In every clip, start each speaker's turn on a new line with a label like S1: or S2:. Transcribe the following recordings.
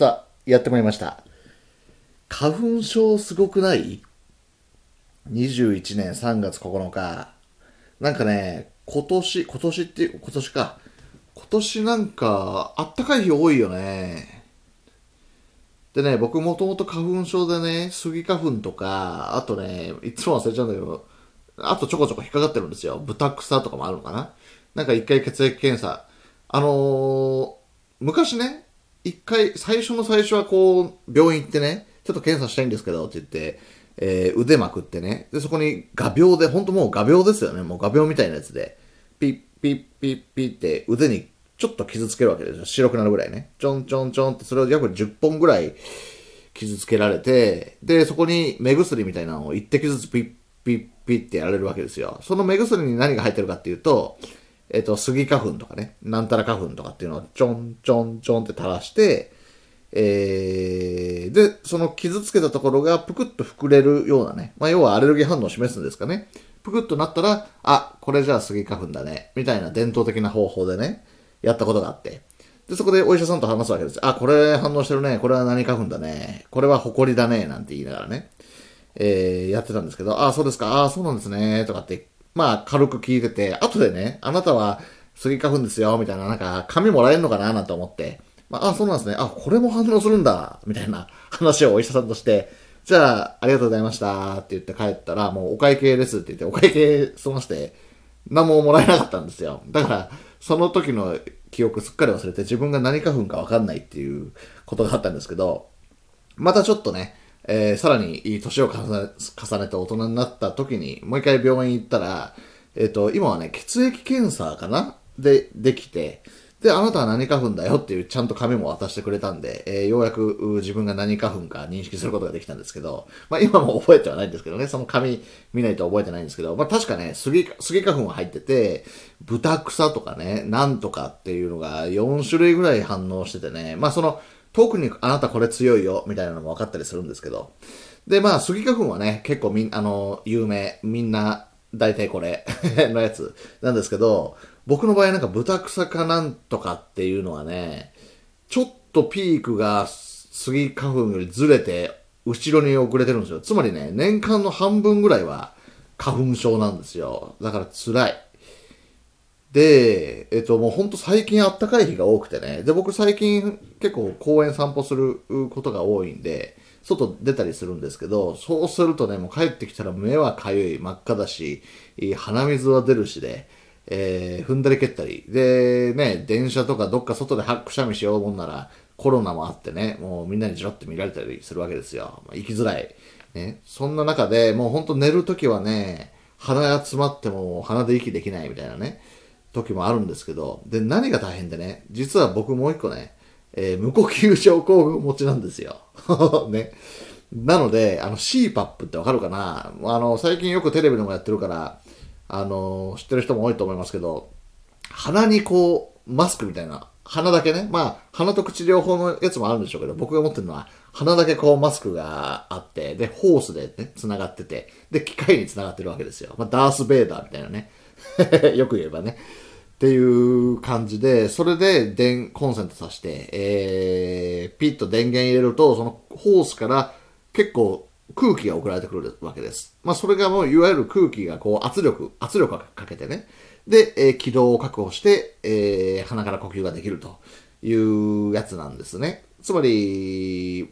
S1: さあ、やってまいりました。花粉症すごくない ?21 年3月9日。なんかね、今年、今年って、今年か。今年なんか、あったかい日多いよね。でね、僕もともと花粉症でね、スギ花粉とか、あとね、いつも忘れちゃうんだけど、あとちょこちょこ引っかかってるんですよ。豚草とかもあるのかななんか一回血液検査。あのー昔ね、一回、最初の最初はこう、病院行ってね、ちょっと検査したいんですけどって言って、えー腕まくってね、で、そこに画鋲で、ほんともう画鋲ですよね、もう画鋲みたいなやつで、ピッピッピッピッって腕にちょっと傷つけるわけですよ。白くなるぐらいね。ちょんちょんちょんって、それを約10本ぐらい傷つけられて、で、そこに目薬みたいなのを一滴ずつピッピッピッってやられるわけですよ。その目薬に何が入ってるかっていうと、えっ、と、スギ花粉とかね、なんたら花粉とかっていうのをちょんちょんちょんって垂らして、えー、で、その傷つけたところがぷくっと膨れるようなね、まあ、要はアレルギー反応を示すんですかね。ぷくっとなったら、あ、これじゃあスギ花粉だね、みたいな伝統的な方法でね、やったことがあって。で、そこでお医者さんと話すわけです。あ、これ反応してるね。これは何花粉だね。これは埃だね。なんて言いながらね。えー、やってたんですけど、あ、そうですか。あ、そうなんですね。とかって、まあ、軽く聞いてて、後でね、あなたはスギ花粉ですよ。みたいな、なんか、紙もらえるのかななんて思って、まあ、あ、そうなんですね。あ、これも反応するんだ。みたいな話をお医者さんとして、じゃあ、ありがとうございました。って言って帰ったら、もうお会計ですって言って、お会計済まして、何ももらえなかったんですよ。だから、その時の記憶すっかり忘れて自分が何花粉か分かんないっていうことがあったんですけど、またちょっとね、えーさらに年を重ねて大人になった時に、もう一回病院行ったら、えっ、と、今はね、血液検査かな？で、できて、で、あなたは何花粉だよっていうちゃんと紙も渡してくれたんで、えーようやく自分が何花粉か認識することができたんですけど、まあ今も覚えてはないんですけどね、その紙見ないと覚えてないんですけど、まあ確かね、スギ、スギ花粉は入ってて、豚草とかね、なんとかっていうのが4種類ぐらい反応しててね、まあその、特にあなたこれ強いよ、みたいなのも分かったりするんですけど、で、まあ、スギ花粉はね、結構みん、あの、有名、みんな、大体これ のやつなんですけど、僕の場合なんか豚草かなんとかっていうのはね、ちょっとピークがスギ花粉よりずれて、後ろに遅れてるんですよ。つまりね、年間の半分ぐらいは花粉症なんですよ。だから辛い。で、えっと、もうほんと最近あったかい日が多くてね。で、僕最近結構公園散歩することが多いんで、外出たりするんですけど、そうするとね、もう帰ってきたら目はかゆい、真っ赤だし、鼻水は出るしで、えー踏んだり蹴ったり。で、ね、電車とかどっか外でハックシャミしようもんなら、コロナもあってね、もうみんなにジロって見られたりするわけですよ。まあ、生きづらい。ね、そんな中で、もうほんと寝るときはね、鼻が詰まっても鼻で息できないみたいなね、時もあるんですけど、で、何が大変でね、実は僕もう一個ね、えー無呼吸症候群持ちなんですよ。ね。なので、あの CPAP ってわかるかな？あの、最近よくテレビでもやってるから、あの、知ってる人も多いと思いますけど、鼻にこう、マスクみたいな、鼻だけね、まあ、鼻と口両方のやつもあるんでしょうけど、僕が持ってるのは、鼻だけこうマスクがあって、で、ホースでね、繋がってて、で、機械に繋がってるわけですよ。まあ、ダース・ベイダーみたいなね。よく言えばね。っていう感じで、それで電、コンセントさして、えー、ピッと電源入れると、そのホースから結構空気が送られてくるわけです。まあ、それがもういわゆる空気がこう圧力、圧力をかけてね。で、えー軌道を確保して、えー鼻から呼吸ができるというやつなんですね。つまり、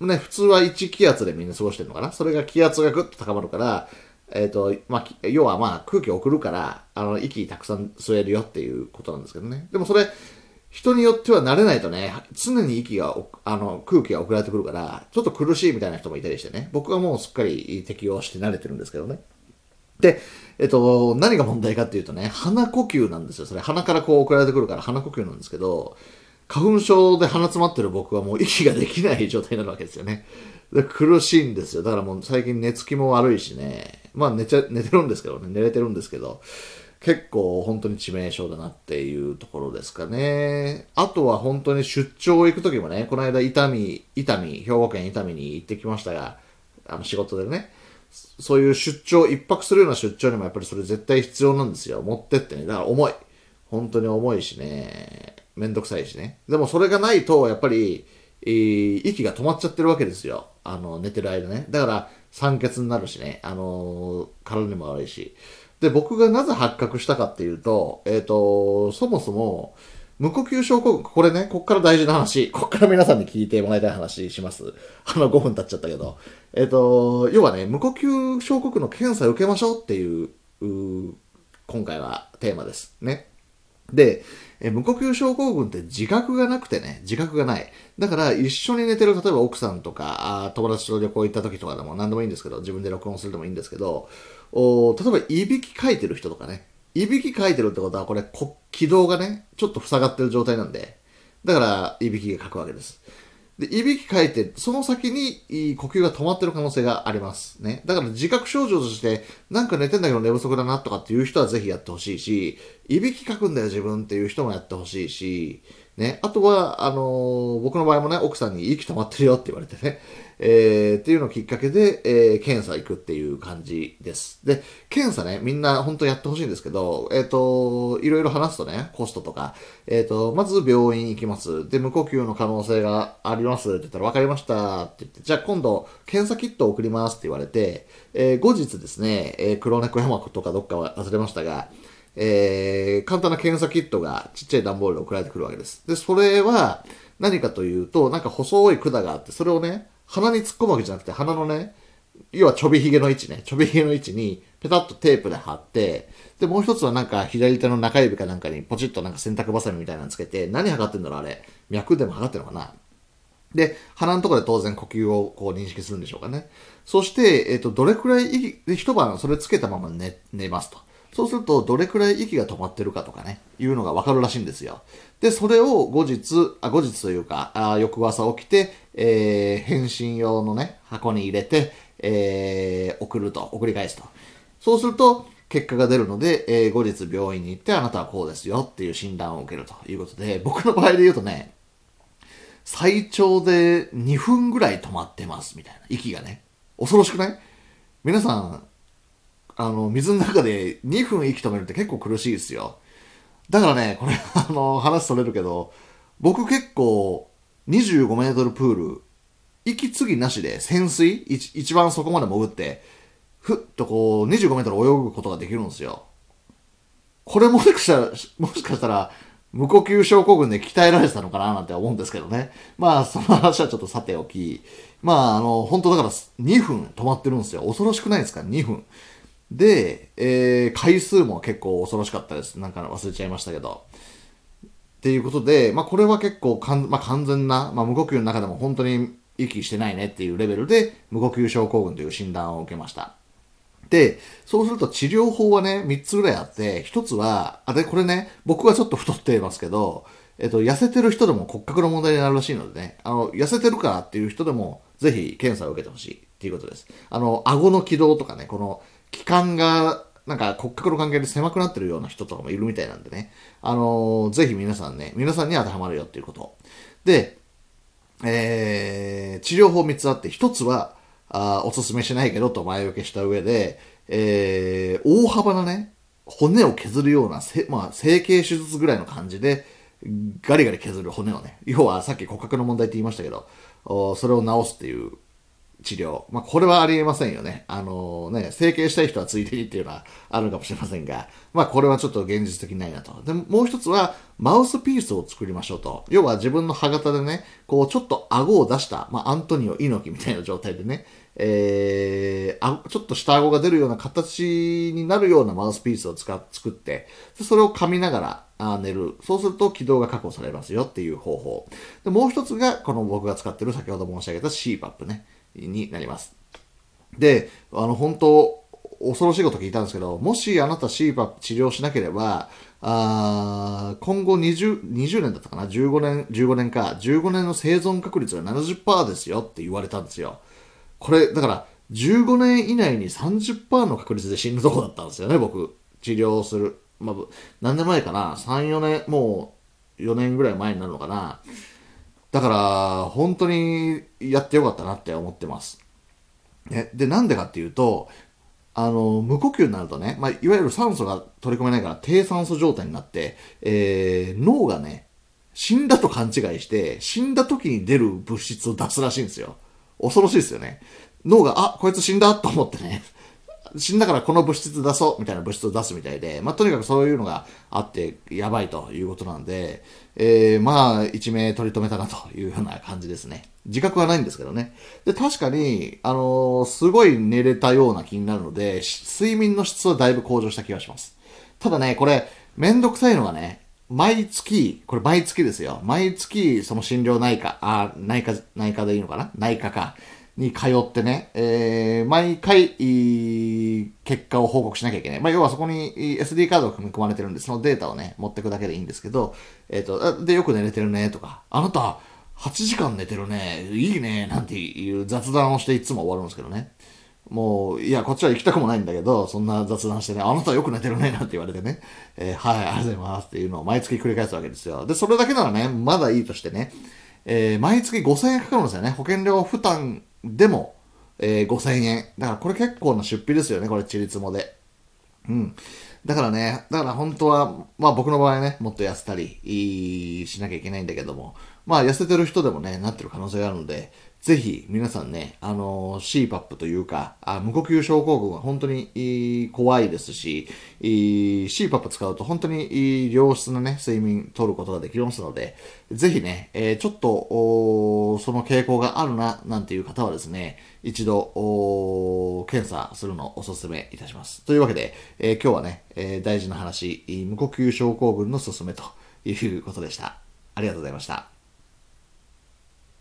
S1: ね、普通は1気圧でみんな過ごしてるのかなそれが気圧がぐっと高まるから、えっ、と、まあ、要はまあ空気を送るから、あの、息たくさん吸えるよっていうことなんですけどね。でもそれ、人によっては慣れないとね、常に息が、あの、空気が送られてくるから、ちょっと苦しいみたいな人もいたりしてね。僕はもうすっかり適応して慣れてるんですけどね。で、えっと、何が問題かっていうとね、鼻呼吸なんですよ。それ、鼻からこう送られてくるから鼻呼吸なんですけど、花粉症で鼻詰まってる僕はもう息ができない状態になるわけですよね。で苦しいんですよ。だからもう最近寝つきも悪いしね。まあ寝ちゃ、寝てるんですけどね。寝れてるんですけど、結構本当に致命傷だなっていうところですかね。あとは本当に出張行く時もね、この間伊丹、伊丹、兵庫県伊丹に行ってきましたが、あの仕事でね、そういう出張、一泊するような出張にもやっぱりそれ絶対必要なんですよ。持ってってね。だから重い。本当に重いしね。めんどくさいしね。でもそれがないと、やっぱり、息が止まっちゃってるわけですよ。あの、寝てる間ね。だから、酸欠になるしね、あの体にも悪いし。で、僕がなぜ発覚したかっていうと、えっ、と、そもそも、無呼吸症候群、これね、こっから大事な話、こっから皆さんに聞いてもらいたい話します。あの、5分経っちゃったけど。えっ、と、要はね、無呼吸症候群の検査を受けましょうっていう、う今回はテーマです。ね。で、え無呼吸症候群って自覚がなくてね、自覚がない。だから一緒に寝てる、例えば奥さんとか、友達と旅行行った時とかでも何でもいいんですけど、自分で録音するでもいいんですけど、お例えばいびきかいてる人とかね、いびきかいてるってことはこれ、こ気道がね、ちょっと塞がってる状態なんで、だからいびきがかくわけです。で、いびきかいて、その先に呼吸が止まってる可能性があります。ね。だから自覚症状として、なんか寝てんだけど寝不足だなとかっていう人はぜひやってほしいし、いびきかくんだよ自分っていう人もやってほしいし、ね。あとは、あのー僕の場合もね、奥さんに息止まってるよって言われてね、えー、っていうのをきっかけで、えー、検査行くっていう感じです。で、検査ね、みんな本当やってほしいんですけど、えっ、と、いろいろ話すとね、コストとか、えっ、と、まず病院行きます。で、無呼吸の可能性がありますって言ったら、分かりましたって言って、じゃあ今度、検査キットを送りますって言われて、えー後日ですね、えー黒猫山とかどっかは忘れましたが、えー簡単な検査キットがちっちゃい段ボールで送られてくるわけです。で、それは何かというと、なんか細い管があって、それをね、鼻に突っ込むわけじゃなくて、鼻のね、要はちょびひげの位置ね、ちょびひげの位置にペタッとテープで貼って、で、もう一つはなんか左手の中指かなんかにポチッとなんか洗濯バサミみたいなのつけて、何測ってんだろうあれ。脈でも測ってるのかなで、鼻のところで当然呼吸をこう認識するんでしょうかね。そして、えっ、と、どれくらい、一晩それつけたまま寝、寝ますと。そうすると、どれくらい息が止まってるかとかね、いうのがわかるらしいんですよ。で、それを後日、あ、後日というか、あ翌朝起きて、えー、返信用のね、箱に入れて、えー、送ると、送り返すと。そうすると、結果が出るので、えー後日病院に行って、あなたはこうですよっていう診断を受けるということで、僕の場合で言うとね、最長で2分ぐらい止まってますみたいな息がね恐ろしくない？皆さんあの水の中で2分息止めるって結構苦しいですよだからねこれあの話それるけど僕結構25メートルプール息継ぎなしで潜水一一番そこまで潜ってふっとこう25メートル泳ぐことができるんですよこれもしかしたら、もしかしたら、無呼吸症候群で鍛えられてたのかななんて思うんですけどね。まあ、その話はちょっとさておき。まあ、あの、本当だから2分止まってるんですよ。恐ろしくないですか ?2 分。で、えー、回数も結構恐ろしかったです。なんか忘れちゃいましたけど。っていうことで、まあ、これは結構かん、まあ、完全な、まあ、無呼吸の中でも本当に息してないねっていうレベルで、無呼吸症候群という診断を受けました。で、そうすると治療法はね、3つぐらいあって、1つは、あれ、これね、僕はちょっと太ってますけど、えっと、痩せてる人でも骨格の問題になるらしいのでね、あの、痩せてるからっていう人でも、ぜひ検査を受けてほしいっていうことです。あの、顎の軌道とかね、この、気管が、なんか骨格の関係で狭くなってるような人とかもいるみたいなんでね、あの、ぜひ皆さんね、皆さんに当てはまるよっていうこと。で、えー、治療法3つあって、1つは、あおすすめしないけどと前置きした上で、えー、大幅なね、骨を削るような、せまあ、整形手術ぐらいの感じで、ガリガリ削る骨をね、要はさっき骨格の問題って言いましたけど、おそれを治すっていう治療。まあ、これはありえませんよね。あのね、整形したい人はついでにっていうのはあるかもしれませんが、まあ、これはちょっと現実的ないなと。で、もう一つは、マウスピースを作りましょうと。要は自分の歯型でね、こう、ちょっと顎を出した、まあ、アントニオ猪木みたいな状態でね、えー、あちょっと下顎が出るような形になるようなマウスピースを使っ作って、でそれを噛みながらあ寝る。そうすると軌道が確保されますよっていう方法。で、もう一つが、この僕が使ってる先ほど申し上げた CPAP ね、になります。で、あの、本当恐ろしいこと聞いたんですけど、もしあなた CPAP 治療しなければ、あ今後20、20年だったかな ?15 年、15年か、15年の生存確率が70%ですよって言われたんですよ。これ、だから、15年以内に30%の確率で死ぬとこだったんですよね、僕。治療する。まあ、何年前かな ?3、4年、もう4年ぐらい前になるのかな？だから、本当にやってよかったなって思ってます。ね、で、なんでかっていうと、あの、無呼吸になるとね、まあ、いわゆる酸素が取り込めないから低酸素状態になって、えー、脳がね、死んだと勘違いして、死んだ時に出る物質を出すらしいんですよ。恐ろしいですよね。脳が、あ、こいつ死んだと思ってね、死んだからこの物質出そうみたいな物質を出すみたいで、まあ、とにかくそういうのがあってやばいということなんで、えー、まあ、一命取り留めたなというような感じですね。自覚はないんですけどね。で、確かに、あのーすごい寝れたような気になるので、睡眠の質はだいぶ向上した気がします。ただね、これ、めんどくさいのがね、毎月、これ毎月ですよ。毎月、その診療内科、あ、内科、内科でいいのかな？内科か。に通ってね、えー、毎回、いい結果を報告しなきゃいけない。まあ、要はそこに SD カードが組み込まれてるんで、そのデータをね、持ってくだけでいいんですけど、えっ、と、で、よく寝れてるね、とか、あなた、8時間寝てるね、いいね、なんていう雑談をしていつも終わるんですけどね。もう、いや、こっちは行きたくもないんだけど、そんな雑談してね、あなたよく寝てるね、なんて言われてね、えーはい、ありがとうございますっていうのを毎月繰り返すわけですよ。で、それだけならね、まだいいとしてね、えー毎月5000円かかるんですよね。保険料負担でも、えー5000円。だからこれ結構な出費ですよね、これ、チリツモで。うん。だからね、だから本当は、まあ僕の場合ね、もっと痩せたりしなきゃいけないんだけども、まあ痩せてる人でもね、なってる可能性があるので、ぜひ皆さんね、あの CPAP というか、あ無呼吸症候群は本当に怖いですし、CPAP 使うと本当に良質なね、睡眠取ることができますので、ぜひね、えーちょっと、その傾向があるな、なんていう方はですね、一度、検査するのをお勧めいたします。というわけで、えー今日はね、え大事な話、無呼吸症候群の勧めということでした。ありがとうございました。